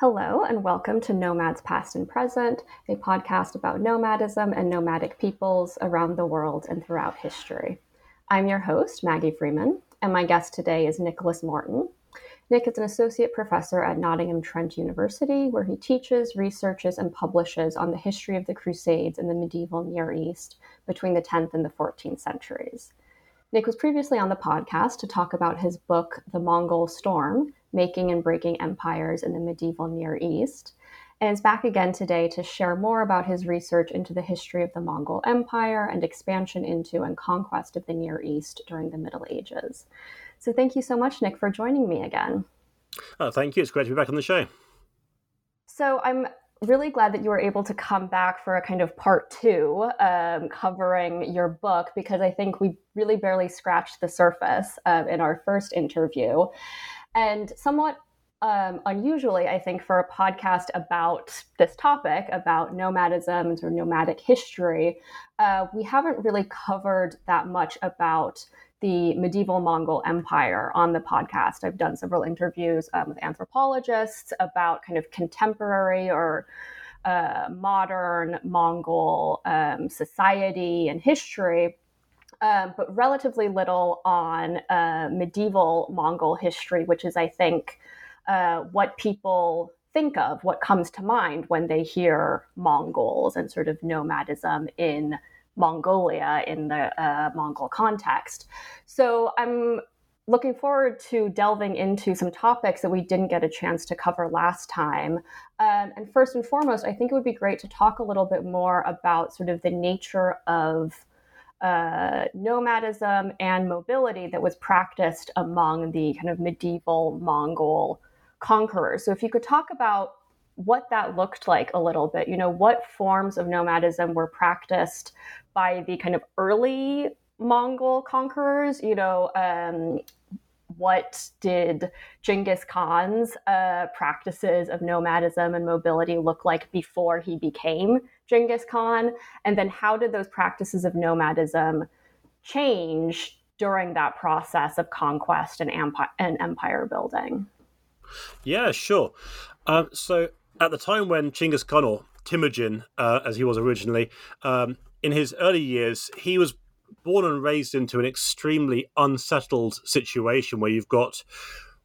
Hello, and welcome to Nomads Past and Present, a podcast about nomadism and nomadic peoples around the world and throughout history. I'm your host, Maggie Freeman, and my guest today is Nicholas Morton. Nick is an associate professor at Nottingham Trent University, where he teaches, researches, and publishes on the history of the Crusades in the medieval Near East between the 10th and the 14th centuries. Nick was previously on the podcast to talk about his book, The Mongol Storm Making and Breaking Empires in the Medieval Near East, and is back again today to share more about his research into the history of the Mongol Empire and expansion into and conquest of the Near East during the Middle Ages. So, thank you so much, Nick, for joining me again. Oh, thank you. It's great to be back on the show. So, I'm really glad that you were able to come back for a kind of part two um, covering your book because I think we really barely scratched the surface uh, in our first interview. And somewhat um, unusually, I think, for a podcast about this topic, about nomadism and sort of nomadic history, uh, we haven't really covered that much about the medieval Mongol Empire on the podcast. I've done several interviews um, with anthropologists about kind of contemporary or uh, modern Mongol um, society and history. Um, but relatively little on uh, medieval Mongol history, which is, I think, uh, what people think of, what comes to mind when they hear Mongols and sort of nomadism in Mongolia in the uh, Mongol context. So I'm looking forward to delving into some topics that we didn't get a chance to cover last time. Um, and first and foremost, I think it would be great to talk a little bit more about sort of the nature of uh, nomadism and mobility that was practiced among the kind of medieval Mongol conquerors. So, if you could talk about what that looked like a little bit, you know, what forms of nomadism were practiced by the kind of early Mongol conquerors, you know, um, what did Genghis Khan's uh, practices of nomadism and mobility look like before he became Genghis Khan? And then how did those practices of nomadism change during that process of conquest and empire, and empire building? Yeah, sure. Um, so at the time when Genghis Khan, or uh, as he was originally, um, in his early years, he was born and raised into an extremely unsettled situation where you've got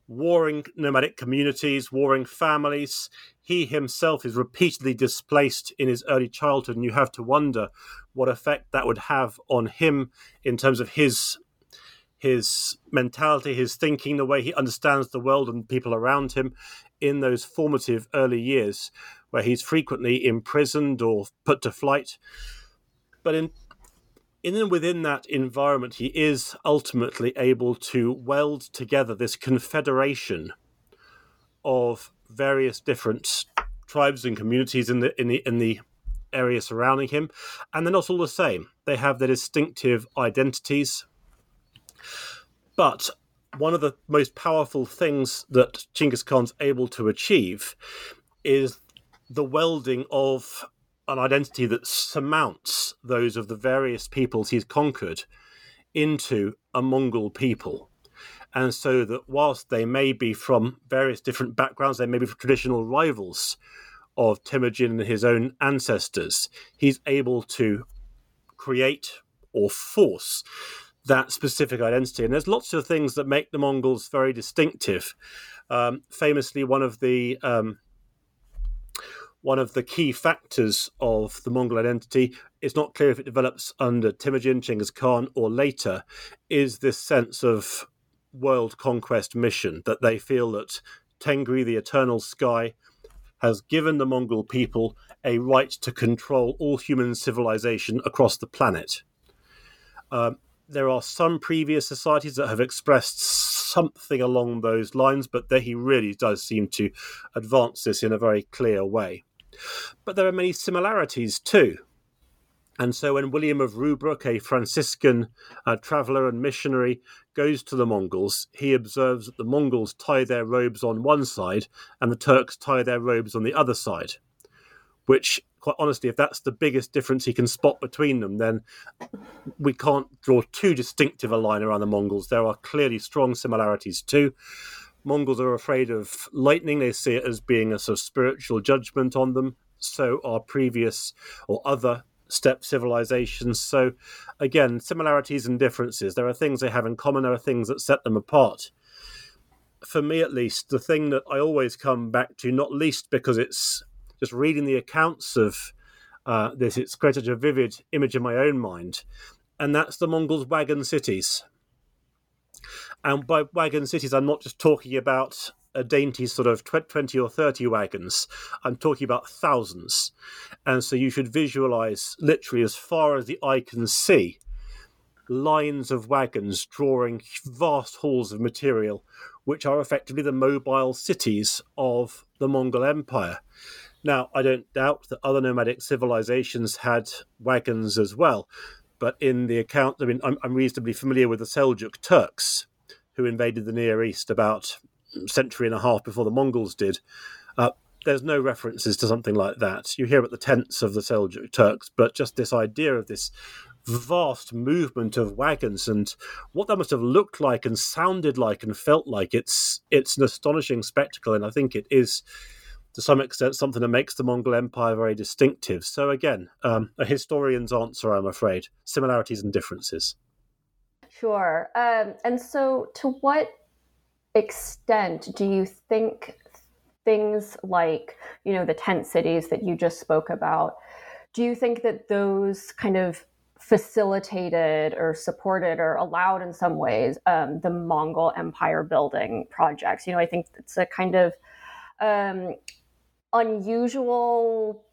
warring nomadic communities, warring families. He himself is repeatedly displaced in his early childhood, and you have to wonder what effect that would have on him in terms of his his mentality, his thinking, the way he understands the world and people around him in those formative early years, where he's frequently imprisoned or put to flight. But in and within that environment, he is ultimately able to weld together this confederation of various different tribes and communities in the in the in the area surrounding him, and they're not all the same. They have their distinctive identities. But one of the most powerful things that Genghis Khan's able to achieve is the welding of an identity that surmounts those of the various peoples he's conquered into a Mongol people. And so that whilst they may be from various different backgrounds, they may be traditional rivals of Temujin and his own ancestors, he's able to create or force that specific identity. And there's lots of things that make the Mongols very distinctive. Um, famously, one of the um, one of the key factors of the Mongol identity, it's not clear if it develops under Temujin, Chinggis Khan, or later, is this sense of world conquest mission that they feel that Tengri, the eternal sky, has given the Mongol people a right to control all human civilization across the planet. Um, there are some previous societies that have expressed something along those lines, but that he really does seem to advance this in a very clear way. But there are many similarities too. And so when William of Rubruck, a Franciscan uh, traveller and missionary, goes to the Mongols, he observes that the Mongols tie their robes on one side and the Turks tie their robes on the other side. Which, quite honestly, if that's the biggest difference he can spot between them, then we can't draw too distinctive a line around the Mongols. There are clearly strong similarities too. Mongols are afraid of lightning. They see it as being a sort of spiritual judgment on them. So are previous or other steppe civilizations. So, again, similarities and differences. There are things they have in common, there are things that set them apart. For me, at least, the thing that I always come back to, not least because it's just reading the accounts of uh, this, it's created a vivid image in my own mind, and that's the Mongols' wagon cities. And by wagon cities, I'm not just talking about a dainty sort of 20 or 30 wagons. I'm talking about thousands. And so you should visualize literally as far as the eye can see lines of wagons drawing vast hauls of material, which are effectively the mobile cities of the Mongol Empire. Now, I don't doubt that other nomadic civilizations had wagons as well, but in the account, I mean, I'm, I'm reasonably familiar with the Seljuk Turks, who invaded the Near East about a century and a half before the Mongols did. Uh, there's no references to something like that. You hear about the tents of the Seljuk Turks, but just this idea of this vast movement of wagons and what that must have looked like and sounded like and felt like it's it's an astonishing spectacle and i think it is to some extent something that makes the mongol empire very distinctive so again um, a historian's answer i'm afraid similarities and differences Sure. Um, and so, to what extent do you think things like, you know, the tent cities that you just spoke about, do you think that those kind of facilitated or supported or allowed in some ways um, the Mongol empire building projects? You know, I think it's a kind of um, unusual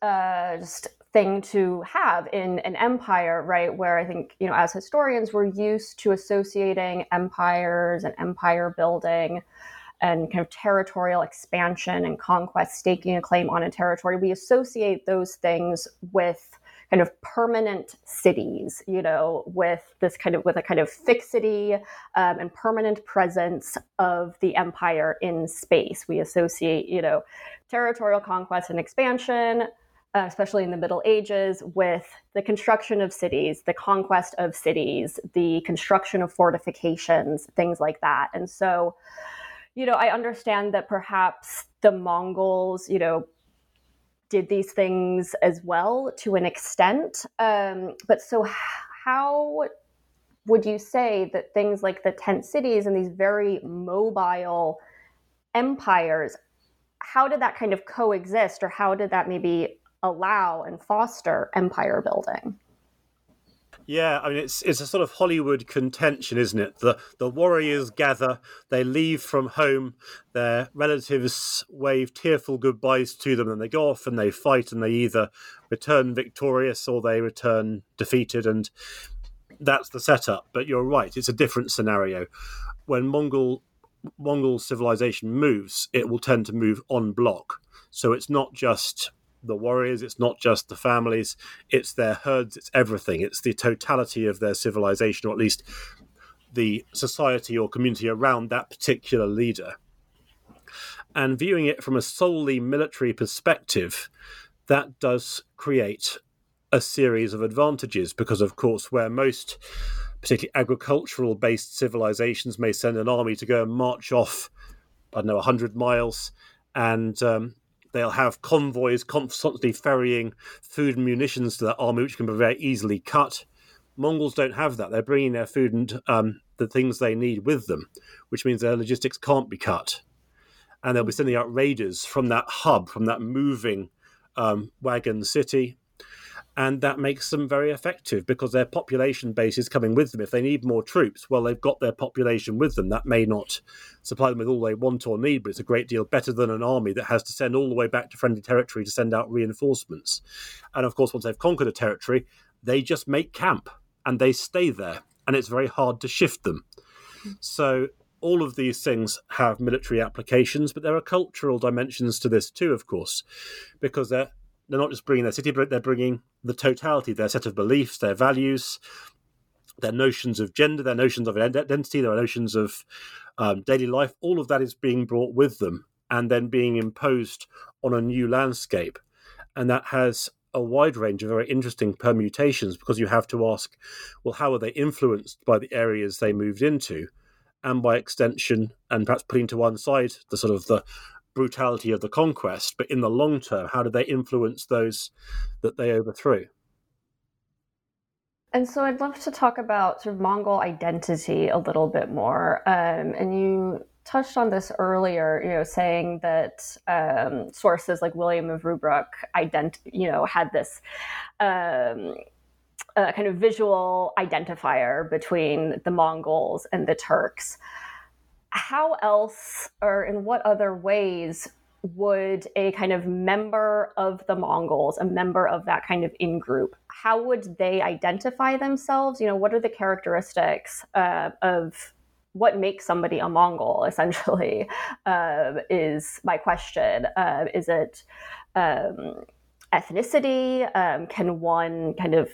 uh, just thing to have in an empire, right? Where I think, you know, as historians, we're used to associating empires and empire building and kind of territorial expansion and conquest, staking a claim on a territory. We associate those things with kind of permanent cities, you know, with this kind of with a kind of fixity um, and permanent presence of the empire in space. We associate, you know, territorial conquest and expansion uh, especially in the Middle Ages, with the construction of cities, the conquest of cities, the construction of fortifications, things like that. And so, you know, I understand that perhaps the Mongols, you know, did these things as well to an extent. Um, but so, how would you say that things like the tent cities and these very mobile empires how did that kind of coexist or how did that maybe allow and foster empire building. Yeah, I mean it's it's a sort of Hollywood contention, isn't it? The the warriors gather, they leave from home, their relatives wave tearful goodbyes to them, and they go off and they fight, and they either return victorious or they return defeated, and that's the setup. But you're right, it's a different scenario. When Mongol Mongol civilization moves, it will tend to move on block. So it's not just the warriors, it's not just the families, it's their herds, it's everything. It's the totality of their civilization, or at least the society or community around that particular leader. And viewing it from a solely military perspective, that does create a series of advantages because, of course, where most particularly agricultural based civilizations may send an army to go and march off, I don't know, 100 miles, and um, they'll have convoys constantly ferrying food and munitions to that army, which can be very easily cut. Mongols don't have that. They're bringing their food and um, the things they need with them, which means their logistics can't be cut. And they'll be sending out raiders from that hub, from that moving um, wagon city, and that makes them very effective because their population base is coming with them. If they need more troops, well, they've got their population with them. That may not supply them with all they want or need, but it's a great deal better than an army that has to send all the way back to friendly territory to send out reinforcements. And of course, once they've conquered a territory, they just make camp and they stay there, and it's very hard to shift them. So all of these things have military applications, but there are cultural dimensions to this too, of course, because they're they're not just bringing their city, but they're bringing the totality, their set of beliefs, their values, their notions of gender, their notions of identity, their notions of um, daily life. All of that is being brought with them and then being imposed on a new landscape. And that has a wide range of very interesting permutations because you have to ask, well, how are they influenced by the areas they moved into? And by extension, and perhaps putting to one side the sort of the brutality of the conquest, but in the long term, how do they influence those that they overthrew? And so I'd love to talk about sort of Mongol identity a little bit more. Um, and you touched on this earlier, you know, saying that um, sources like William of Rubruck ident- you know, had this um, uh, kind of visual identifier between the Mongols and the Turks how else or in what other ways would a kind of member of the Mongols, a member of that kind of in group, how would they identify themselves? You know, what are the characteristics uh, of what makes somebody a Mongol? Essentially, uh, is my question. Uh, is it um, ethnicity? Um, can one kind of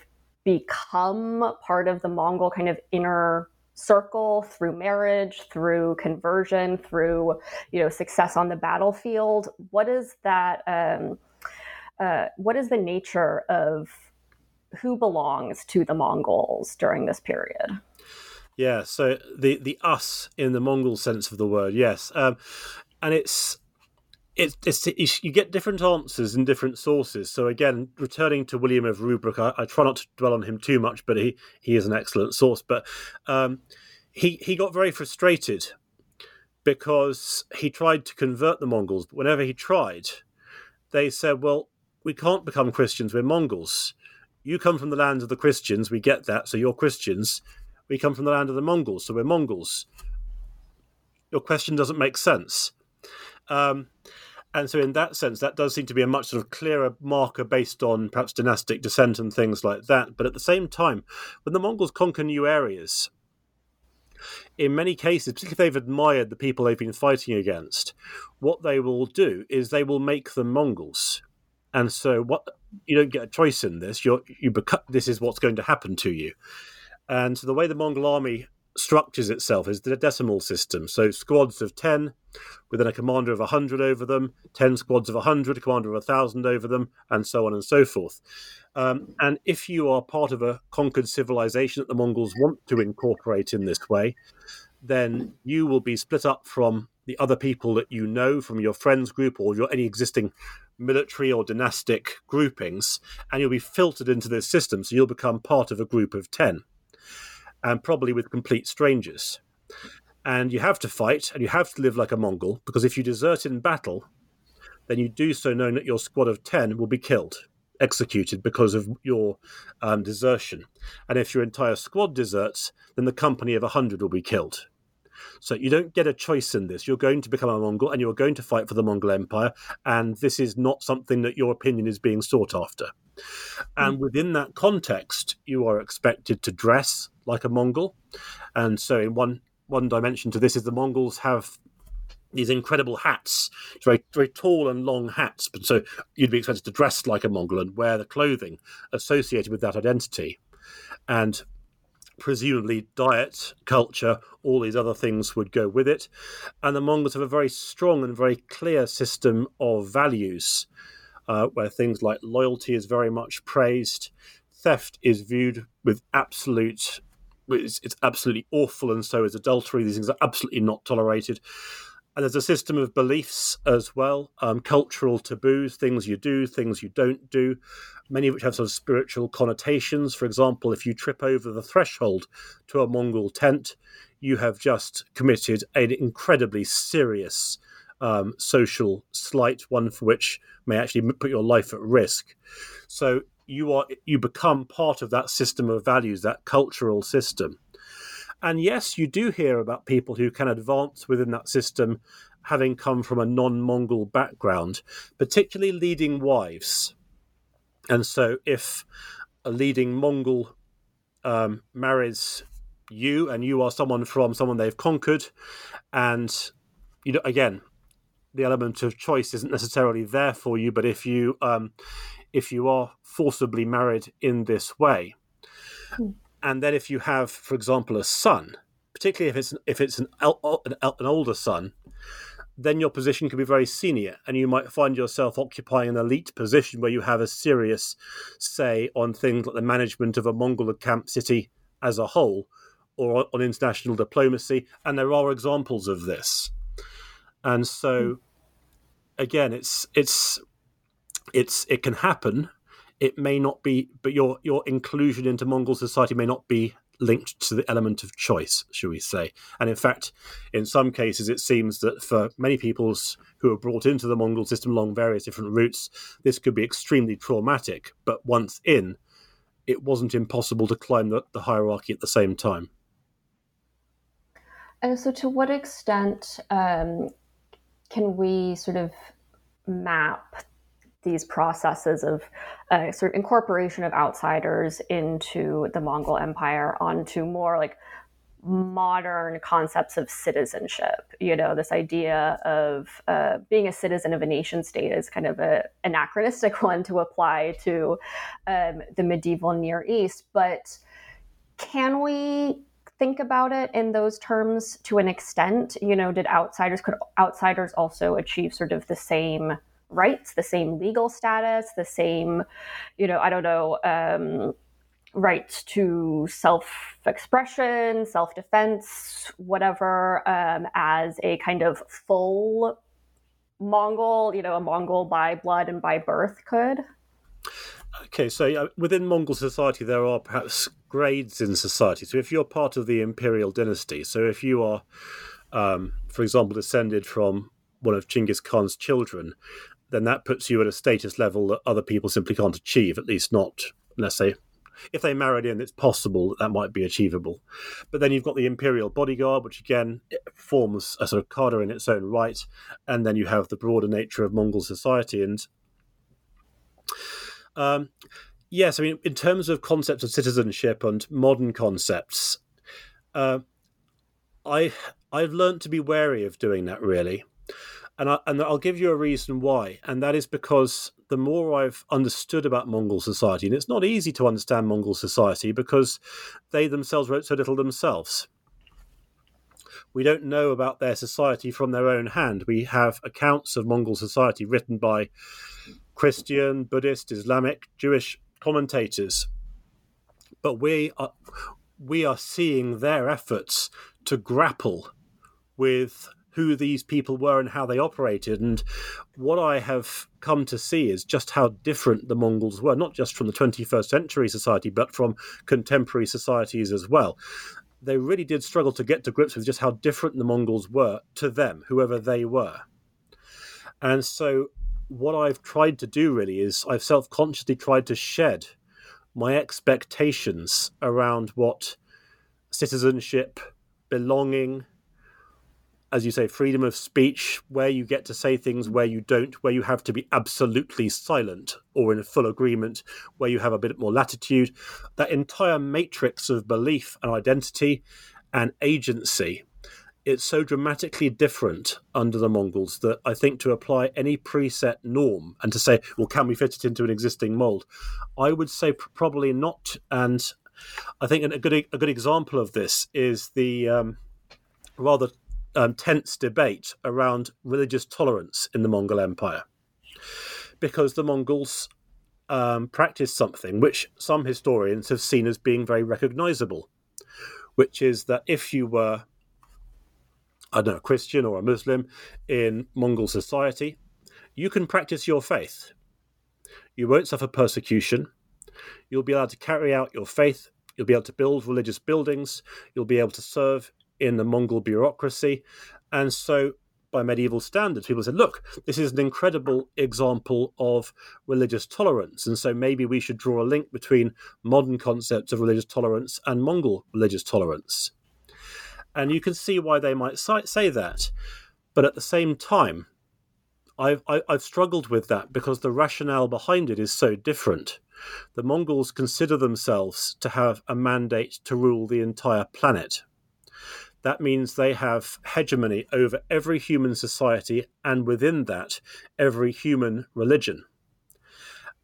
become part of the Mongol kind of inner circle through marriage through conversion through you know success on the battlefield. What is that um, uh, what is the nature of who belongs to the mongols during this period? Yeah so the the us in the mongol sense of the word yes. Um, and it's it's, it's, you get different answers in different sources. So again, returning to William of Rubruck, I, I, try not to dwell on him too much, but he, he is an excellent source. But um, he he got very frustrated because he tried to convert the Mongols. But whenever he tried, they said, "Well, we can't become Christians. We're Mongols. You come from the land of the Christians. We get that. So you're Christians. We come from the land of the Mongols. So we're Mongols. Your question doesn't make sense." Um, and so, in that sense, that does seem to be a much sort of clearer marker based on perhaps dynastic descent and things like that. But at the same time, when the Mongols conquer new areas, in many cases, particularly if they've admired the people they've been fighting against, what they will do is they will make them Mongols. And so, what you don't get a choice in this. You're, you become, this is what's going to happen to you. And so the way the Mongol army structures itself is the decimal system. So squads of 10, with then a commander of 100 over them, 10 squads of 100, a commander of 1,000 over them, and so on and so forth. Um, and if you are part of a conquered civilization that the Mongols want to incorporate in this way, then you will be split up from the other people that you know from your friends group or your any existing military or dynastic groupings, and you'll be filtered into this system. So you'll become part of a group of 10 and probably with complete strangers. And you have to fight and you have to live like a Mongol because if you desert in battle, then you do so knowing that your squad of 10 will be killed, executed because of your um, desertion. And if your entire squad deserts, then the company of 100 will be killed. So you don't get a choice in this. You're going to become a Mongol and you're going to fight for the Mongol Empire. And this is not something that your opinion is being sought after. And hmm. within that context, you are expected to dress like a Mongol. And so, in one one dimension to this is the Mongols have these incredible hats, very very tall and long hats. But so you'd be expected to dress like a Mongol and wear the clothing associated with that identity. And presumably diet, culture, all these other things would go with it. And the Mongols have a very strong and very clear system of values, uh, where things like loyalty is very much praised, theft is viewed with absolute. It's, it's absolutely awful, and so is adultery. These things are absolutely not tolerated. And there's a system of beliefs as well, um, cultural taboos, things you do, things you don't do, many of which have sort of spiritual connotations. For example, if you trip over the threshold to a Mongol tent, you have just committed an incredibly serious um, social slight, one for which may actually put your life at risk. So you are you become part of that system of values, that cultural system. And yes, you do hear about people who can advance within that system having come from a non Mongol background, particularly leading wives. And so if a leading Mongol um, marries you and you are someone from someone they've conquered, and you know, again, the element of choice isn't necessarily there for you, but if you um, if you are forcibly married in this way, mm and then if you have, for example, a son, particularly if it's if it's an an, an older son, then your position can be very senior, and you might find yourself occupying an elite position where you have a serious say on things like the management of a Mongol camp city as a whole, or on international diplomacy. And there are examples of this, and so hmm. again, it's it's it's it can happen it may not be, but your your inclusion into Mongol society may not be linked to the element of choice, shall we say? And in fact, in some cases, it seems that for many peoples who are brought into the Mongol system along various different routes, this could be extremely traumatic. But once in, it wasn't impossible to climb the, the hierarchy at the same time. And so, to what extent um, can we sort of map these processes of uh, sort of incorporation of outsiders into the Mongol Empire onto more like modern concepts of citizenship. You know, this idea of uh, being a citizen of a nation state is kind of an anachronistic one to apply to um, the medieval Near East. But can we think about it in those terms to an extent? You know, did outsiders could outsiders also achieve sort of the same rights, the same legal status, the same, you know, I don't know, um, rights to self expression, self defense, whatever, um, as a kind of full Mongol, you know, a Mongol by blood and by birth could? Okay, so uh, within Mongol society, there are perhaps grades in society. So if you're part of the imperial dynasty, so if you are, um, for example, descended from one of Genghis Khan's children, then that puts you at a status level that other people simply can't achieve, at least not unless they if they married in, it's possible that that might be achievable. But then you've got the imperial bodyguard, which again forms a sort of cadre in its own right, and then you have the broader nature of Mongol society. And um, yes, I mean, in terms of concepts of citizenship and modern concepts, uh, I I've learned to be wary of doing that really and I, and I'll give you a reason why, and that is because the more I've understood about Mongol society, and it's not easy to understand Mongol society because they themselves wrote so little themselves. We don't know about their society from their own hand. We have accounts of Mongol society written by Christian, Buddhist, Islamic, Jewish commentators, but we are we are seeing their efforts to grapple with who these people were and how they operated. And what I have come to see is just how different the Mongols were, not just from the 21st century society, but from contemporary societies as well. They really did struggle to get to grips with just how different the Mongols were to them, whoever they were. And so, what I've tried to do really is I've self consciously tried to shed my expectations around what citizenship, belonging, as you say, freedom of speech, where you get to say things, where you don't, where you have to be absolutely silent or in full agreement, where you have a bit more latitude. That entire matrix of belief and identity and agency, it's so dramatically different under the Mongols that I think to apply any preset norm and to say, well, can we fit it into an existing mold? I would say probably not. And I think a good a good example of this is the um, rather um, tense debate around religious tolerance in the Mongol Empire, because the Mongols um, practiced something which some historians have seen as being very recognizable, which is that if you were, I don't know, a Christian or a Muslim in Mongol society, you can practice your faith. You won't suffer persecution. You'll be able to carry out your faith. You'll be able to build religious buildings. You'll be able to serve in the Mongol bureaucracy. And so by medieval standards, people said, look, this is an incredible example of religious tolerance. And so maybe we should draw a link between modern concepts of religious tolerance and Mongol religious tolerance. And you can see why they might say that. But at the same time, I've, I've struggled with that because the rationale behind it is so different. The Mongols consider themselves to have a mandate to rule the entire planet that means they have hegemony over every human society and within that, every human religion.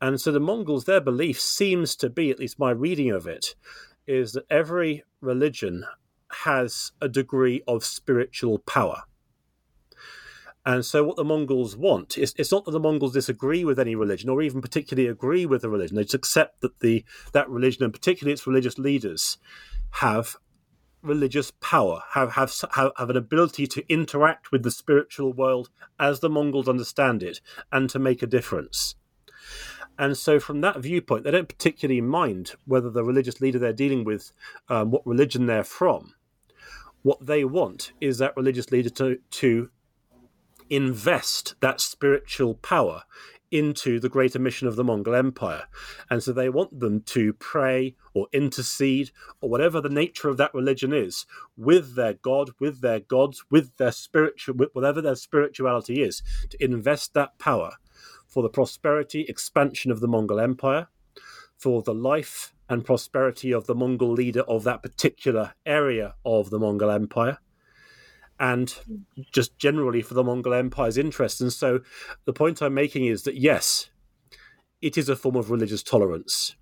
And so the Mongols, their belief seems to be, at least my reading of it, is that every religion has a degree of spiritual power. And so, what the Mongols want is it's not that the Mongols disagree with any religion or even particularly agree with the religion. They just accept that the that religion and particularly its religious leaders have religious power, have, have, have, an ability to interact with the spiritual world as the Mongols understand it and to make a difference. And so, from that viewpoint, they don't particularly mind whether the religious leader they're dealing with, um, what religion they're from. What they want is that religious leader to, to invest that spiritual power into the greater mission of the Mongol Empire. And so they want them to pray or intercede or whatever the nature of that religion is with their God, with their gods, with their spiritual, whatever their spirituality is, to invest that power for the prosperity, expansion of the Mongol Empire, for the life and prosperity of the Mongol leader of that particular area of the Mongol Empire and just generally for the Mongol Empire's interests. And so the point I'm making is that yes, it is a form of religious tolerance,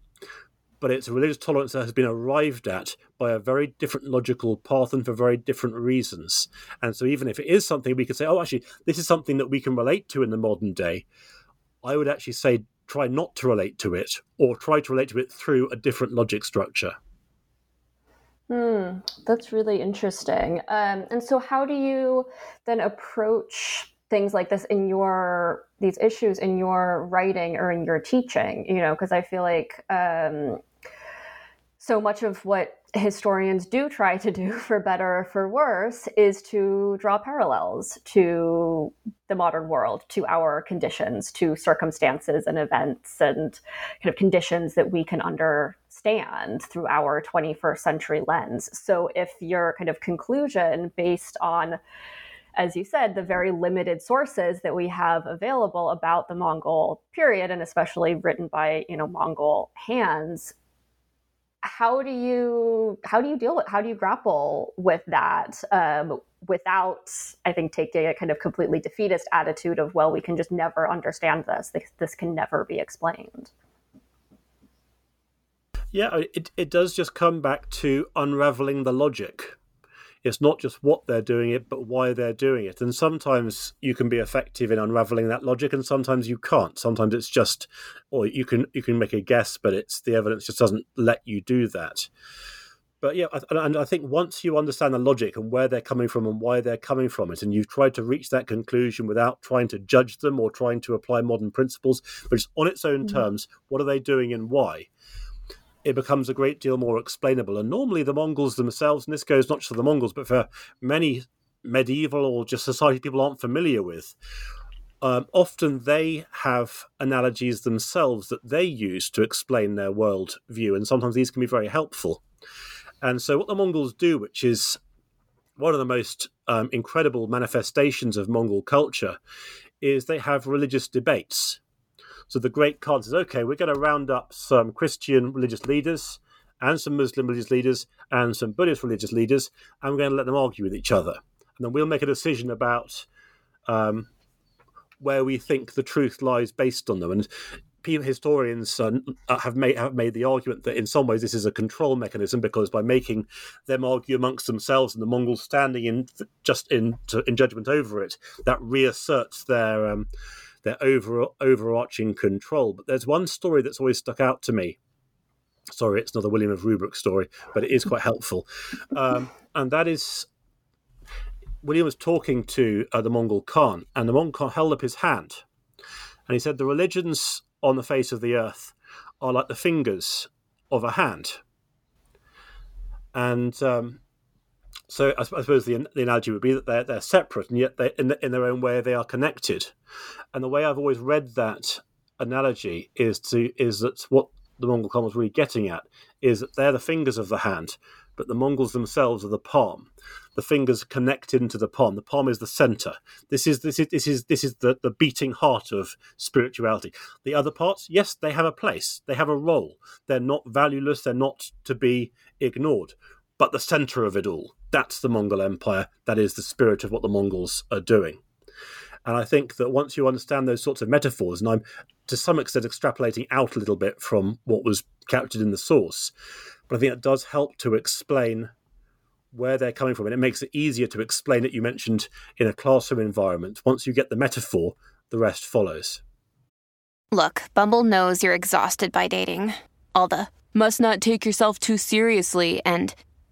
but it's a religious tolerance that has been arrived at by a very different logical path and for very different reasons. And so even if it is something we could say, oh, actually, this is something that we can relate to in the modern day, I would actually say try not to relate to it or try to relate to it through a different logic structure. Hmm, that's really interesting. Um, and so, how do you then approach things like this in your these issues in your writing or in your teaching? You know, because I feel like um, so much of what historians do try to do, for better or for worse, is to draw parallels to the modern world, to our conditions, to circumstances and events and kind of conditions that we can under stand through our 21st century lens. So if your kind of conclusion based on as you said, the very limited sources that we have available about the Mongol period, and especially written by you know Mongol hands, how do you how do you deal with how do you grapple with that um, without I think taking a kind of completely defeatist attitude of well we can just never understand this this, this can never be explained. Yeah, it, it does just come back to unraveling the logic. It's not just what they're doing it, but why they're doing it. And sometimes you can be effective in unraveling that logic, and sometimes you can't. Sometimes it's just, or you can you can make a guess, but it's the evidence just doesn't let you do that. But yeah, and I think once you understand the logic and where they're coming from and why they're coming from it, and you've tried to reach that conclusion without trying to judge them or trying to apply modern principles, but it's on its own mm-hmm. terms, what are they doing and why? It becomes a great deal more explainable. And normally, the Mongols themselves, and this goes not just for the Mongols, but for many medieval or just society people aren't familiar with, um, often they have analogies themselves that they use to explain their world view, and sometimes these can be very helpful. And so, what the Mongols do, which is one of the most um, incredible manifestations of Mongol culture, is they have religious debates. So the Great Khan says, okay, we're going to round up some Christian religious leaders and some Muslim religious leaders and some Buddhist religious leaders, and we're going to let them argue with each other. And then we'll make a decision about um, where we think the truth lies based on them. And historians uh, have made have made the argument that in some ways this is a control mechanism because by making them argue amongst themselves and the Mongols standing in just in to, in judgment over it, that reasserts their um, their over overarching control. But there's one story that's always stuck out to me. Sorry, it's not a William of Rubruck story, but it is quite helpful, um, and that is William was talking to uh, the Mongol Khan, and the Mongol Khan held up his hand, and he said, "The religions on the face of the earth are like the fingers of a hand. And um, so I, suppose the, the, analogy would be that they're, they're separate and yet they, in, the, in their own way they are connected. And the way I've always read that analogy is to is that what the Mongol Khan was really getting at is that they're the fingers of the hand, but the Mongols themselves are the palm the fingers connect into the palm. The palm is the center. This is this is this is this is the, the beating heart of spirituality. The other parts, yes, they have a place. They have a role. They're not valueless. They're not to be ignored. But the center of it all, that's the Mongol Empire. That is the spirit of what the Mongols are doing. And I think that once you understand those sorts of metaphors, and I'm to some extent extrapolating out a little bit from what was captured in the source, but I think it does help to explain where they're coming from, and it makes it easier to explain it. You mentioned in a classroom environment. Once you get the metaphor, the rest follows. Look, Bumble knows you're exhausted by dating. All the must not take yourself too seriously and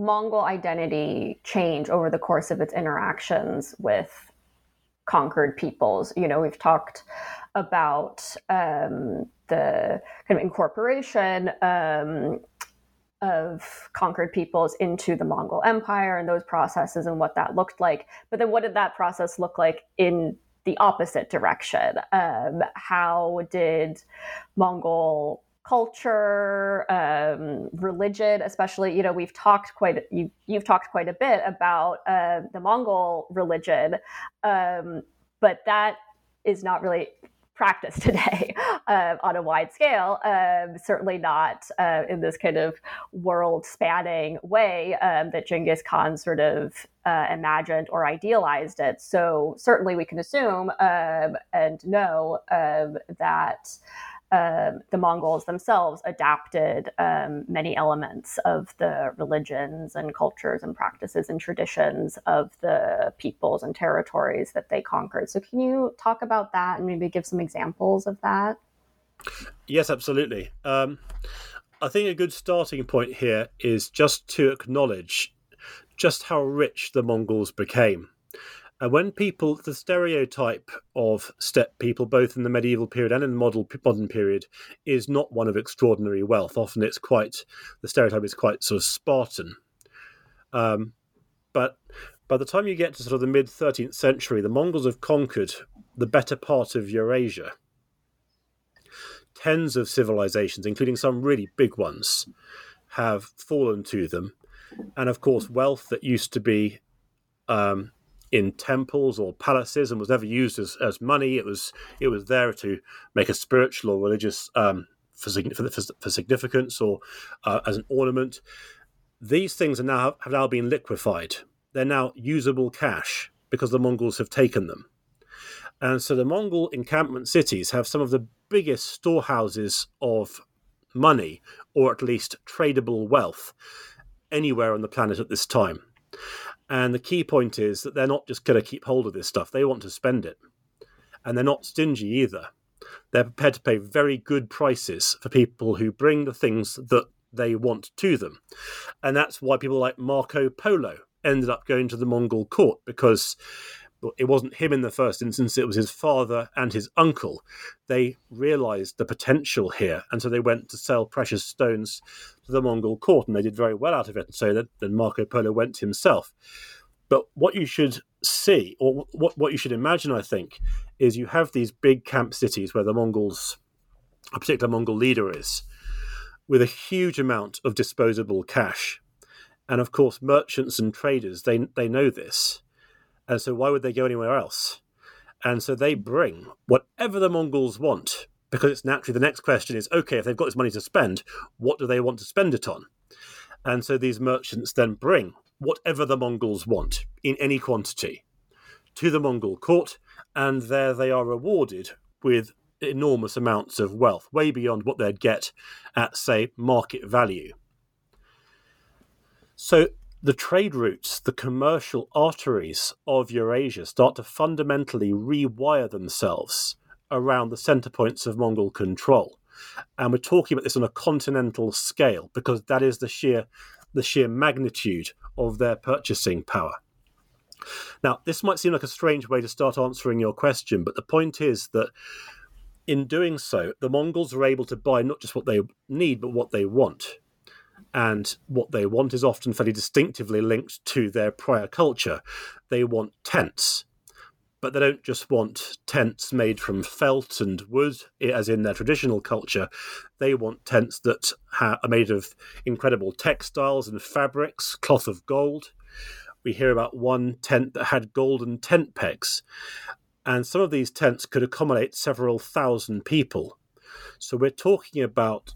Mongol identity change over the course of its interactions with conquered peoples? You know, we've talked about um, the kind of incorporation um, of conquered peoples into the Mongol Empire and those processes and what that looked like. But then, what did that process look like in the opposite direction? Um, how did Mongol culture, um, religion, especially, you know, we've talked quite, you, you've talked quite a bit about uh, the Mongol religion, um, but that is not really practiced today uh, on a wide scale. Um, certainly not uh, in this kind of world spanning way um, that Genghis Khan sort of uh, imagined or idealized it. So, certainly we can assume um, and know um, that um, the Mongols themselves adapted um, many elements of the religions and cultures and practices and traditions of the peoples and territories that they conquered. So, can you talk about that and maybe give some examples of that? Yes, absolutely. Um, I think a good starting point here is just to acknowledge just how rich the Mongols became. And when people, the stereotype of steppe people, both in the medieval period and in the model, modern period, is not one of extraordinary wealth. Often it's quite, the stereotype is quite sort of Spartan. Um, but by the time you get to sort of the mid 13th century, the Mongols have conquered the better part of Eurasia. Tens of civilizations, including some really big ones, have fallen to them. And of course, wealth that used to be um, in temples or palaces and was never used as, as money. It was it was there to make a spiritual or religious um, for, for, for, significance or uh, as an ornament. These things are now have now been liquefied. They're now usable cash because the Mongols have taken them. And so the Mongol encampment cities have some of the biggest storehouses of money, or at least tradable wealth, anywhere on the planet at this time. And the key point is that they're not just going to keep hold of this stuff, they want to spend it. And they're not stingy either. They're prepared to pay very good prices for people who bring the things that they want to them. And that's why people like Marco Polo ended up going to the Mongol court because it wasn't him in the first instance, it was his father and his uncle. They realized the potential here, and so they went to sell precious stones to the Mongol court, and they did very well out of it. And so then Marco Polo went himself. But what you should see, or what, what you should imagine, I think, is you have these big camp cities where the Mongols, a particular Mongol leader is. with a huge amount of disposable cash. And of course, merchants and traders, they, they know this. And so why would they go anywhere else? And so they bring whatever the Mongols want, because it's naturally the next question is okay, if they've got this money to spend, what do they want to spend it on? And so these merchants then bring whatever the Mongols want in any quantity to the Mongol court, and there they are rewarded with enormous amounts of wealth, way beyond what they'd get at, say, market value. So the trade routes, the commercial arteries of Eurasia start to fundamentally rewire themselves around the center points of Mongol control. And we're talking about this on a continental scale because that is the sheer the sheer magnitude of their purchasing power. Now, this might seem like a strange way to start answering your question, but the point is that in doing so, the Mongols are able to buy not just what they need, but what they want. And what they want is often fairly distinctively linked to their prior culture. They want tents, but they don't just want tents made from felt and wood, as in their traditional culture. They want tents that are made of incredible textiles and fabrics, cloth of gold. We hear about one tent that had golden tent pegs, and some of these tents could accommodate several thousand people. So we're talking about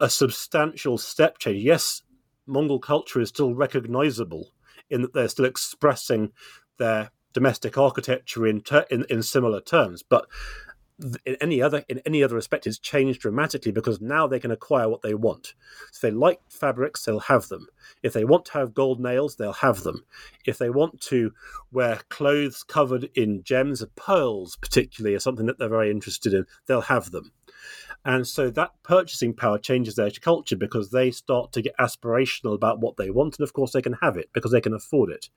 a substantial step change. Yes, Mongol culture is still recognizable in that they're still expressing their domestic architecture in, ter- in, in similar terms, but in any other in any other respect it's changed dramatically because now they can acquire what they want. If they like fabrics, they'll have them. If they want to have gold nails, they'll have them. If they want to wear clothes covered in gems, pearls particularly, are something that they're very interested in, they'll have them. And so that purchasing power changes their culture because they start to get aspirational about what they want, and of course they can have it because they can afford it.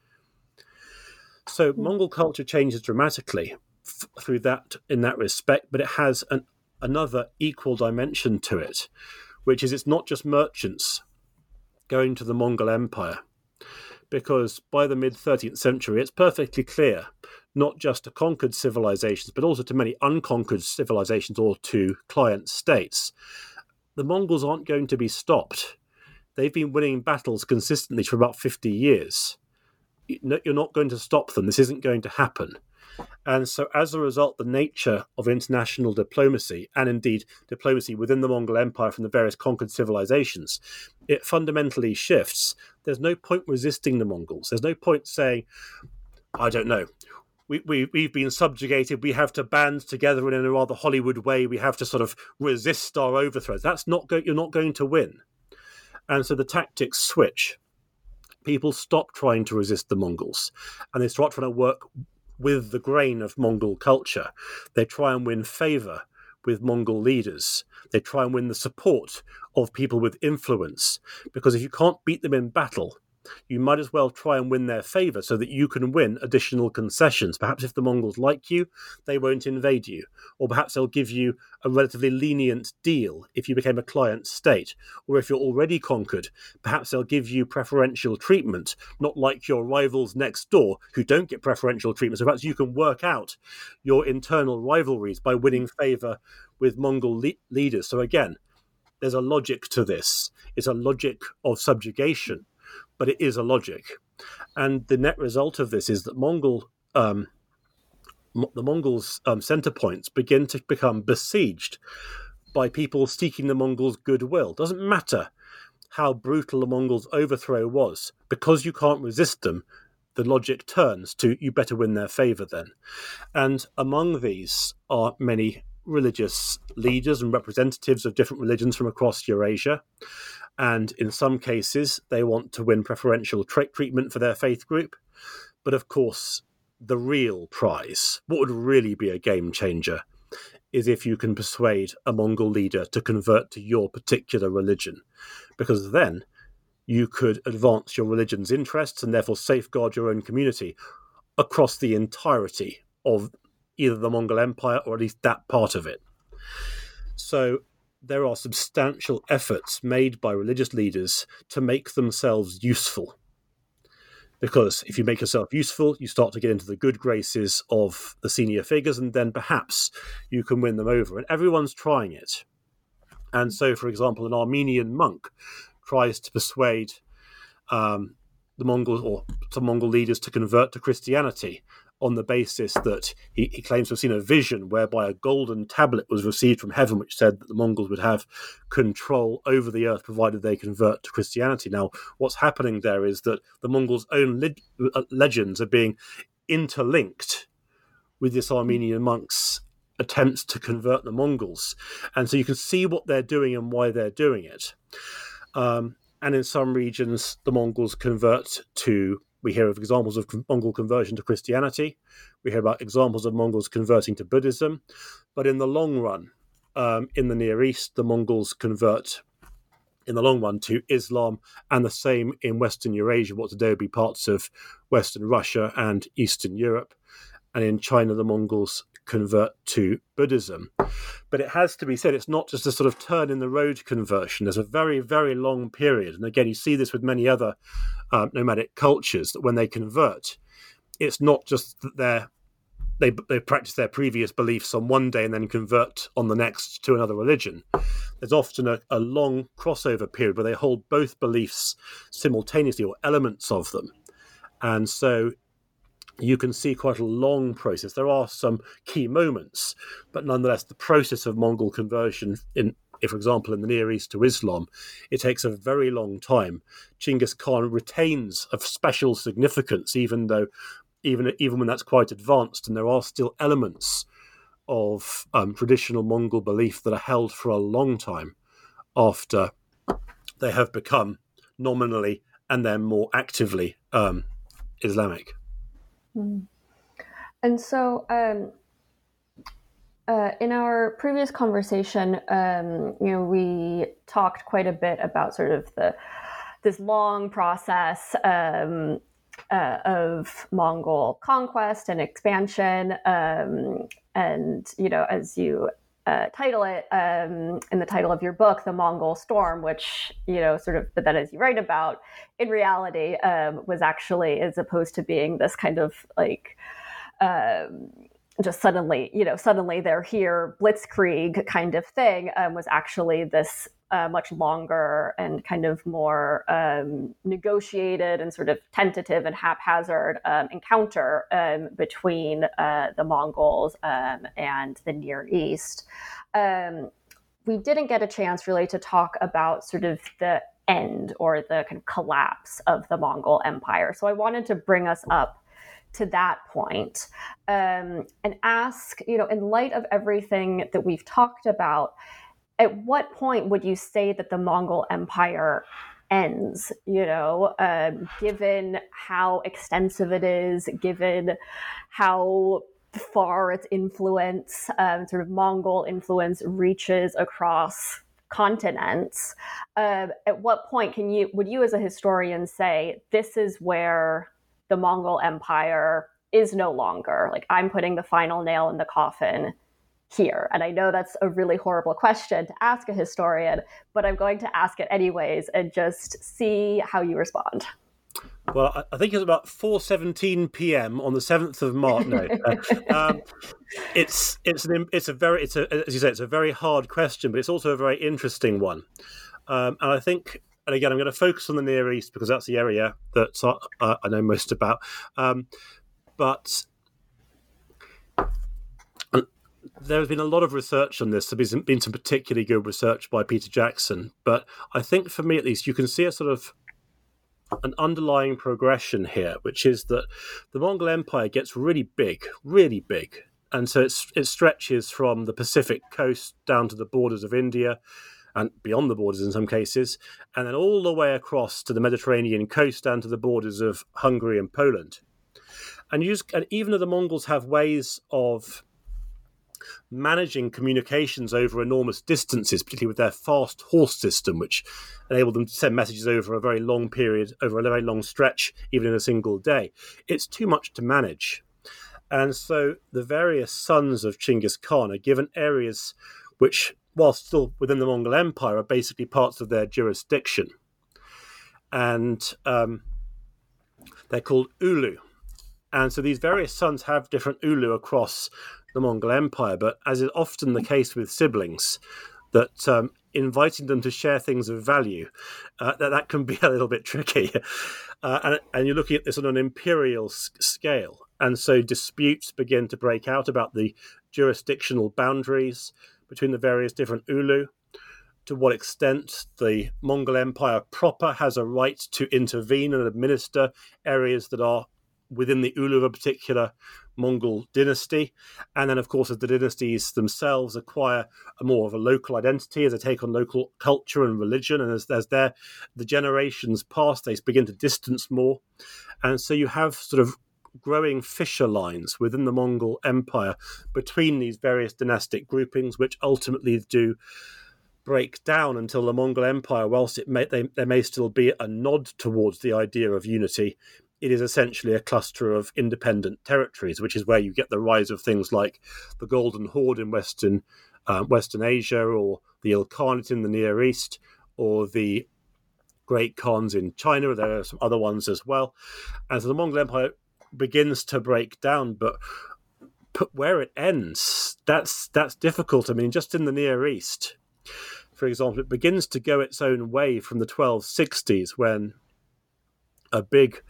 So hmm. Mongol culture changes dramatically f- through that in that respect, but it has an, another equal dimension to it, which is it's not just merchants going to the Mongol Empire, because by the mid 13th century, it's perfectly clear, not just to conquered civilizations, but also to many unconquered civilizations or to client states, the Mongols aren't going to be stopped. They've been winning battles consistently for about 50 years you're not going to stop them. This isn't going to happen. And so, as a result, the nature of international diplomacy, and indeed diplomacy within the Mongol Empire from the various conquered civilizations, it fundamentally shifts. There's no point resisting the Mongols. There's no point saying, I don't know, we, we, we've been subjugated. We have to band together in a rather Hollywood way. We have to sort of resist our overthrows. That's not go- you're not going to win. And so the tactics switch people stop trying to resist the Mongols and they start trying to work with the grain of Mongol culture. They try and win favor with Mongol leaders. They try and win the support of people with influence because if you can't beat them in battle, you might as well try and win their favor so that you can win additional concessions. Perhaps if the Mongols like you, they won't invade you. Or perhaps they'll give you a relatively lenient deal if you became a client state. Or if you're already conquered, perhaps they'll give you preferential treatment, not like your rivals next door who don't get preferential treatment. So perhaps you can work out your internal rivalries by winning favor with Mongol le- leaders. So again, there's a logic to this. It's a logic of subjugation but it is a logic. And the net result of this is that Mongol, um, the Mongols' um, center points begin to become besieged by people seeking the Mongols' goodwill. Doesn't matter how brutal the Mongols' overthrow was, because you can't resist them. The logic turns to you better win their favor then. And among these are many religious leaders and representatives of different religions from across Eurasia. And in some cases, they want to win preferential tra- treatment for their faith group. But of course, the real prize, what would really be a game changer, is if you can persuade a Mongol leader to convert to your particular religion. Because then you could advance your religion's interests and therefore safeguard your own community across the entirety of either the Mongol Empire or at least that part of it. So there are substantial efforts made by religious leaders to make themselves useful. Because if you make yourself useful, you start to get into the good graces of the senior figures, and then perhaps you can win them over. And everyone's trying it. And so, for example, an Armenian monk tries to persuade um, the Mongols or some Mongol leaders to convert to Christianity on the basis that he, he, claims to have seen a vision whereby a golden tablet was received from heaven, which said that the Mongols would have control over the earth provided they convert to Christianity. Now, what's happening there is that the Mongols' own le- uh, legends are being interlinked with this Armenian monk's attempts to convert the Mongols. And so you can see what they're doing and why they're doing it. Um, and in some regions, the Mongols convert to we hear of examples of Mongol conversion to Christianity. We hear about examples of Mongols converting to Buddhism. But in the long run, um, in the Near East, the Mongols convert in the long run to Islam, and the same in Western Eurasia, what today would be parts of Western Russia and Eastern Europe. And in China, the Mongols convert to Buddhism. But it has to be said, it's not just a sort of turn in the road conversion. There's a very, very long period. And again, you see this with many other uh, nomadic cultures that when they convert, it's not just that they're they, they practice their previous beliefs on one day and then convert on the next to another religion. There's often a, a long crossover period where they hold both beliefs simultaneously or elements of them. And so you can see quite a long process. There are some key moments, but nonetheless, the process of Mongol conversion, in, for example, in the Near East to Islam, it takes a very long time. Chinggis Khan retains a special significance, even though, even even when that's quite advanced, and there are still elements of um, traditional Mongol belief that are held for a long time after they have become nominally and then more actively um, Islamic. Mm. And so, um, uh, in our previous conversation, um, you know, we talked quite a bit about sort of the this long process um, uh, of Mongol conquest and expansion, um, and you know, as you uh, title it um, in the title of your book, "The Mongol Storm," which you know, sort of, but that as you write about, in reality, um, was actually as opposed to being this kind of like. Um, just suddenly, you know, suddenly they're here, blitzkrieg kind of thing, um, was actually this uh, much longer and kind of more um, negotiated and sort of tentative and haphazard um, encounter um, between uh, the Mongols um, and the Near East. Um, we didn't get a chance really to talk about sort of the end or the kind of collapse of the Mongol Empire. So I wanted to bring us up to that point, um, and ask, you know, in light of everything that we've talked about, at what point would you say that the Mongol Empire ends? You know, um, given how extensive it is, given how far its influence, um, sort of Mongol influence, reaches across continents. Uh, at what point can you would you as a historian say this is where the Mongol Empire is no longer like I'm putting the final nail in the coffin here? And I know that's a really horrible question to ask a historian, but I'm going to ask it anyways and just see how you respond. Well, I think it's about 4:17 p.m. on the 7th of March. No, uh, um, it's it's an it's a very it's a as you say it's a very hard question, but it's also a very interesting one. Um, and I think, and again, I'm going to focus on the Near East because that's the area that uh, I know most about. Um, but there has been a lot of research on this. There's been some particularly good research by Peter Jackson, but I think for me at least, you can see a sort of an underlying progression here, which is that the Mongol Empire gets really big, really big, and so it stretches from the Pacific coast down to the borders of India and beyond the borders in some cases, and then all the way across to the Mediterranean coast down to the borders of Hungary and Poland. And, just, and even though the Mongols have ways of managing communications over enormous distances, particularly with their fast horse system, which enabled them to send messages over a very long period, over a very long stretch, even in a single day. It's too much to manage. And so the various sons of Chinggis Khan are given areas which, while still within the Mongol Empire, are basically parts of their jurisdiction. And um, they're called Ulu. And so these various sons have different Ulu across the Mongol Empire. But as is often the case with siblings, that um, inviting them to share things of value, uh, that, that can be a little bit tricky. Uh, and, and, you're looking at this on an imperial s- scale. And so disputes begin to break out about the jurisdictional boundaries between the various different Ulu. To what extent the Mongol Empire proper has a right to intervene and administer areas that are within the Ulu of a particular Mongol dynasty. And then, of course, as the dynasties themselves acquire a more of a local identity, as they take on local culture and religion, and as, as their, the generations pass, they begin to distance more. And so you have sort of growing fissure lines within the Mongol Empire between these various dynastic groupings, which ultimately do break down until the Mongol Empire, whilst it may, they, there may still be a nod towards the idea of unity, it is essentially a cluster of independent territories, which is where you get the rise of things like the Golden Horde in Western uh, Western Asia, or the Ilkhanate in the Near East, or the Great Khans in China. There are some other ones as well. And so the Mongol Empire begins to break down, but but where it ends, that's that's difficult. I mean, just in the Near East, for example, it begins to go its own way from the 1260s when a big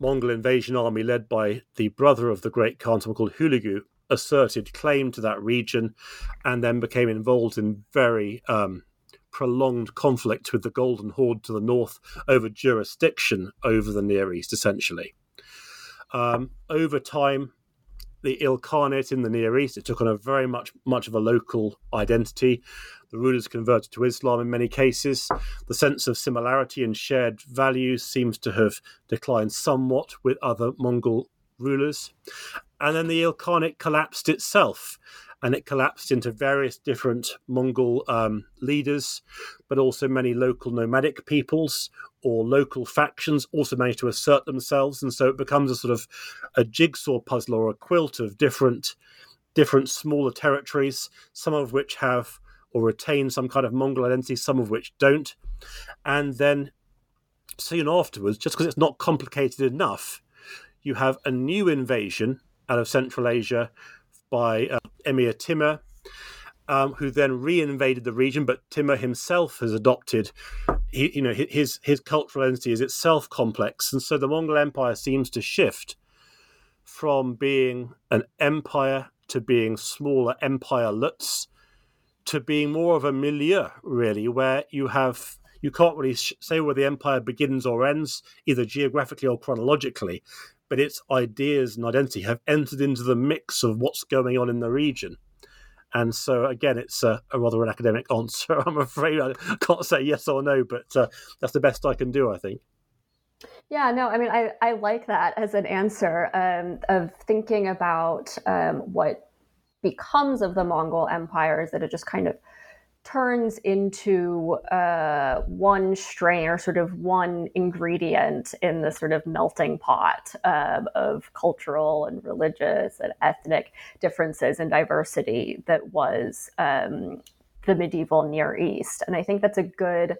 Mongol invasion army led by the brother of the great Khan, someone called Hulagu, asserted claim to that region and then became involved in very um, prolonged conflict with the Golden Horde to the north over jurisdiction over the Near East, essentially. Um, over time, the Ilkhanate in the Near East, it took on a very much much of a local identity. The rulers converted to Islam in many cases. The sense of similarity and shared values seems to have declined somewhat with other Mongol rulers. And then the Ilkhanate collapsed itself, and it collapsed into various different Mongol um, leaders, but also many local nomadic peoples or local factions also managed to assert themselves. And so it becomes a sort of a jigsaw puzzle or a quilt of different different smaller territories, some of which have or retain some kind of Mongol identity, some of which don't. And then soon afterwards, just because it's not complicated enough, you have a new invasion out of Central Asia by uh, Emir Timur, um, who then re-invaded the region. But Timur himself has adopted, he, you know, his his cultural identity is itself complex, and so the Mongol Empire seems to shift from being an empire to being smaller empirelets to being more of a milieu, really, where you have you can't really say where the empire begins or ends, either geographically or chronologically, but its ideas and identity have entered into the mix of what's going on in the region. And so, again, it's a, a rather an academic answer. I'm afraid I can't say yes or no, but uh, that's the best I can do, I think. Yeah, no, I mean, I, I like that as an answer um, of thinking about um, what becomes of the Mongol Empire is that it just kind of turns into uh, one strain or sort of one ingredient in the sort of melting pot um, of cultural and religious and ethnic differences and diversity that was um, the medieval Near East. And I think that's a good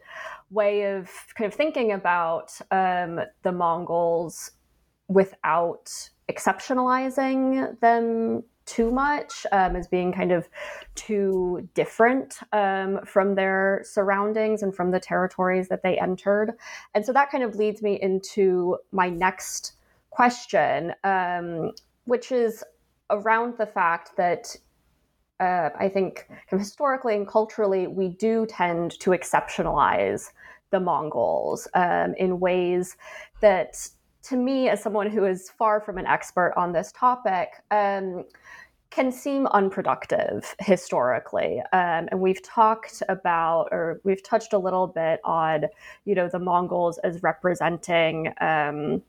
way of kind of thinking about um, the Mongols without exceptionalizing them too much, um, as being kind of too different um, from their surroundings and from the territories that they entered. And so that kind of leads me into my next question, um, which is around the fact that uh, I think historically and culturally, we do tend to exceptionalize the Mongols um, in ways that to me, as someone who is far from an expert on this topic, um, can seem unproductive historically. Um, and we've talked about, or we've touched a little bit on, you know, the Mongols as representing, um,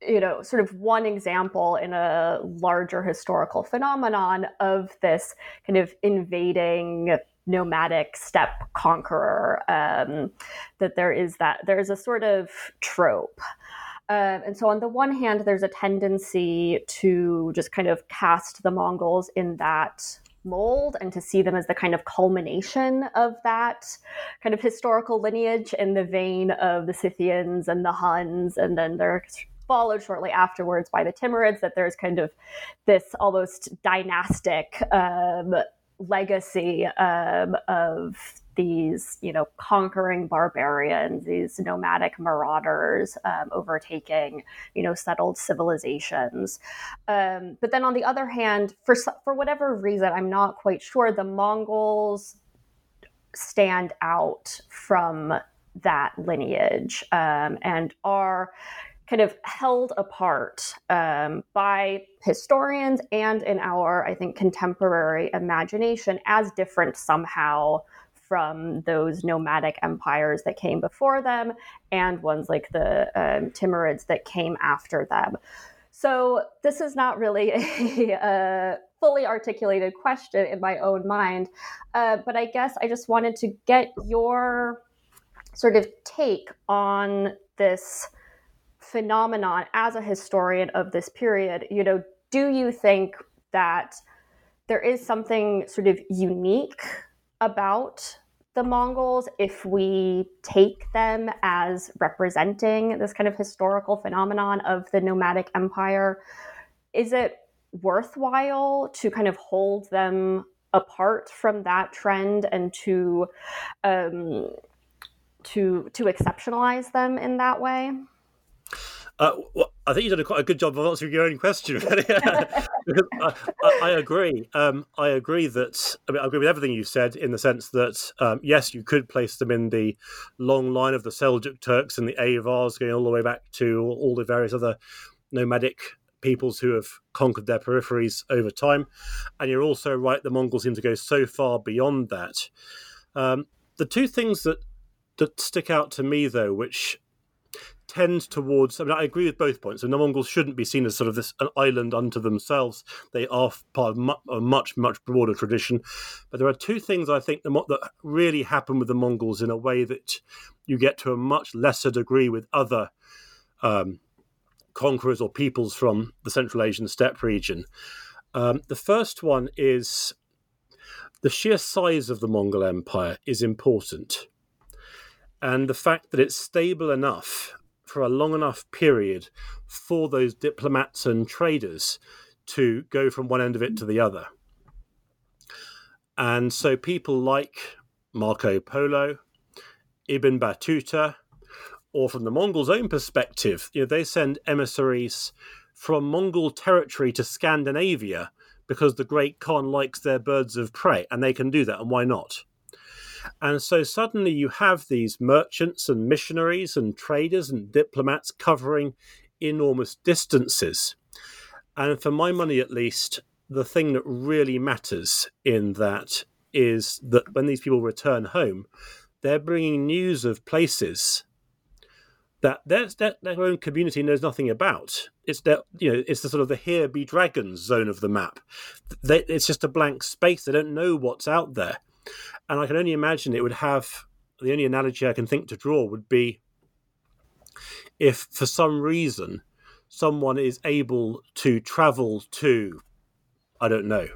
you know, sort of one example in a larger historical phenomenon of this kind of invading nomadic steppe conqueror. Um, that there is that, there's a sort of trope. Um, and so, on the one hand, there's a tendency to just kind of cast the Mongols in that mold and to see them as the kind of culmination of that kind of historical lineage in the vein of the Scythians and the Huns, and then they're followed shortly afterwards by the Timurids, that there's kind of this almost dynastic um, legacy um, of these, you know, conquering barbarians, these nomadic marauders um, overtaking, you know, settled civilizations. Um, but then on the other hand, for for whatever reason, I'm not quite sure, the Mongols stand out from that lineage um, and are kind of held apart um, by historians and in our, I think, contemporary imagination as different somehow from those nomadic empires that came before them and ones like the um, Timurids that came after them. So, this is not really a, a fully articulated question in my own mind, uh, but I guess I just wanted to get your sort of take on this phenomenon as a historian of this period. You know, do you think that there is something sort of unique about the Mongols if we take them as representing this kind of historical phenomenon of the nomadic empire? Is it worthwhile to kind of hold them apart from that trend and to um, to to exceptionalize them in that way? Uh, well, I think you did a quite a good job of answering your own question. I, I, I, agree. Um, I agree that I, mean, I agree with everything you said in the sense that um, yes, you could place them in the long line of the Seljuk Turks and the Avars, going all the way back to all the various other nomadic peoples who have conquered their peripheries over time. And you're also right; the Mongols seem to go so far beyond that. Um, the two things that that stick out to me, though, which tend towards. I mean, I agree with both points. The Mongols shouldn't be seen as sort of this an island unto themselves. They are part of mu- a much much broader tradition. But there are two things I think that really happen with the Mongols in a way that you get to a much lesser degree with other. Um, conquerors or peoples from the Central Asian steppe region. Um, the first one is the sheer size of the Mongol Empire is important. And the fact that it's stable enough for a long enough period for those diplomats and traders to go from one end of it to the other. And so people like Marco Polo, Ibn Battuta, or from the Mongols' own perspective, you know, they send emissaries from Mongol territory to Scandinavia because the Great Khan likes their birds of prey, and they can do that, and why not? And so suddenly you have these merchants and missionaries and traders and diplomats covering enormous distances. And for my money, at least, the thing that really matters in that is that when these people return home, they're bringing news of places that their, their, own community knows nothing about. It's their, you know, it's the sort of the here be dragons zone of the map. They, it's just a blank space. They don't know what's out there. And I can only imagine it would have the only analogy I can think to draw would be if for some reason someone is able to travel to, I don't know,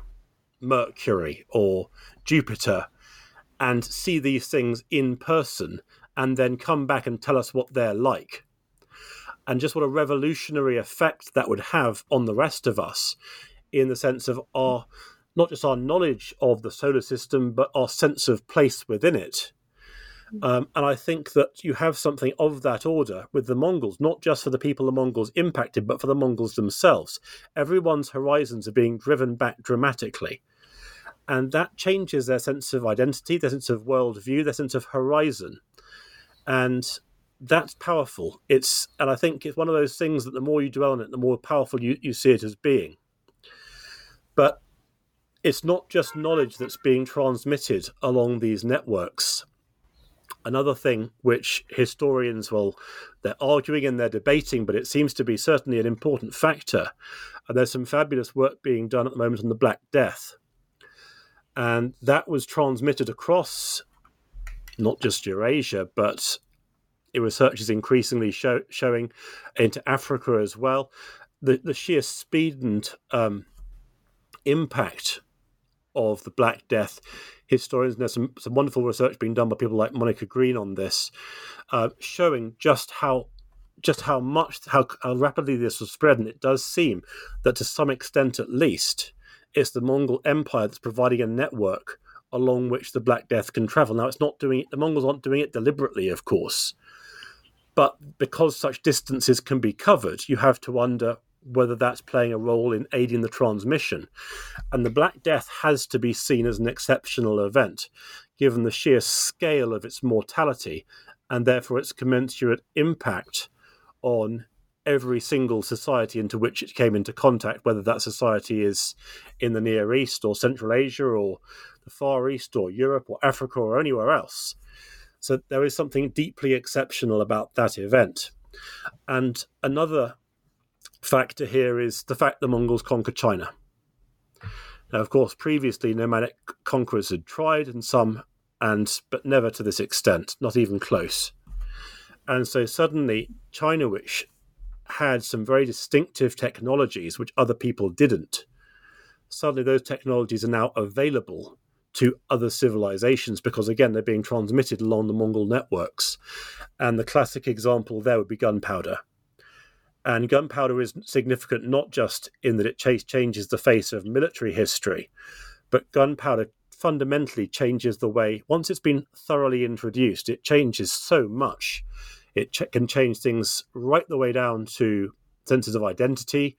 Mercury or Jupiter and see these things in person and then come back and tell us what they're like. And just what a revolutionary effect that would have on the rest of us in the sense of our not just our knowledge of the solar system, but our sense of place within it. Um, and I think that you have something of that order with the Mongols, not just for the people the Mongols impacted, but for the Mongols themselves. Everyone's horizons are being driven back dramatically. And that changes their sense of identity, their sense of worldview, their sense of horizon. And that's powerful. It's and I think it's one of those things that the more you dwell on it, the more powerful you, you see it as being. But it's not just knowledge that's being transmitted along these networks. Another thing which historians, well, they're arguing and they're debating, but it seems to be certainly an important factor. And there's some fabulous work being done at the moment on the Black Death. And that was transmitted across not just Eurasia, but research is increasingly show, showing into Africa as well. The, the sheer speed and um, impact of the Black Death. Historians, and there's some, some wonderful research being done by people like Monica Green on this, uh, showing just how just how much how, how rapidly this was spread. And it does seem that to some extent, at least, It's the Mongol Empire that's providing a network along which the Black Death can travel. Now, it's not doing it, the Mongols aren't doing it deliberately, of course. But because such distances can be covered, you have to wonder whether that's playing a role in aiding the transmission. And the Black Death has to be seen as an exceptional event, given the sheer scale of its mortality and therefore its commensurate impact on every single society into which it came into contact, whether that society is in the Near East or Central Asia or the Far East or Europe or Africa or anywhere else. So there is something deeply exceptional about that event. And another factor here is the fact the Mongols conquered China. Now, of course, previously nomadic conquerors had tried, and some, and but never to this extent, not even close. And so suddenly, China, which had some very distinctive technologies which other people didn't, suddenly those technologies are now available to other civilizations because, again, they're being transmitted along the Mongol networks. And the classic example there would be gunpowder. And gunpowder is significant not just in that it changes the face of military history, but gunpowder fundamentally changes the way, once it's been thoroughly introduced, it changes so much. It ch- can change things right the way down to senses of identity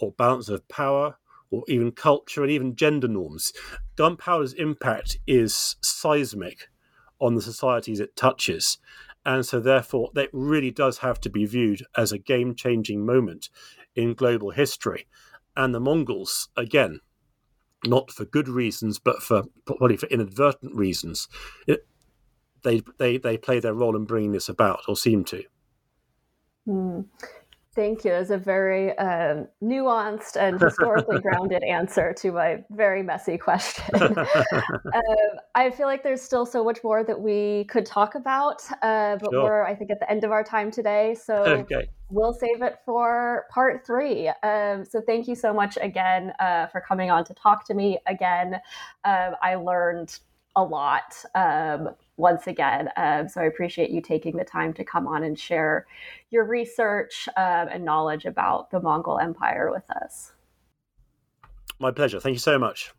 or balance of power or even culture and even gender norms. Gunpowder's impact is seismic on the societies it touches. And so, therefore, that really does have to be viewed as a game changing moment in global history. And the Mongols, again, not for good reasons, but for probably for inadvertent reasons, it, they, they, they play their role in bringing this about, or seem to. Mm. Thank you. That's a very um, nuanced and historically grounded answer to my very messy question. um, I feel like there's still so much more that we could talk about, uh, but sure. we're, I think, at the end of our time today. So okay. we'll save it for part three. Um, so thank you so much again uh, for coming on to talk to me again. Um, I learned a lot um, once again. Um, so I appreciate you taking the time to come on and share your research um, and knowledge about the Mongol Empire with us. My pleasure. Thank you so much.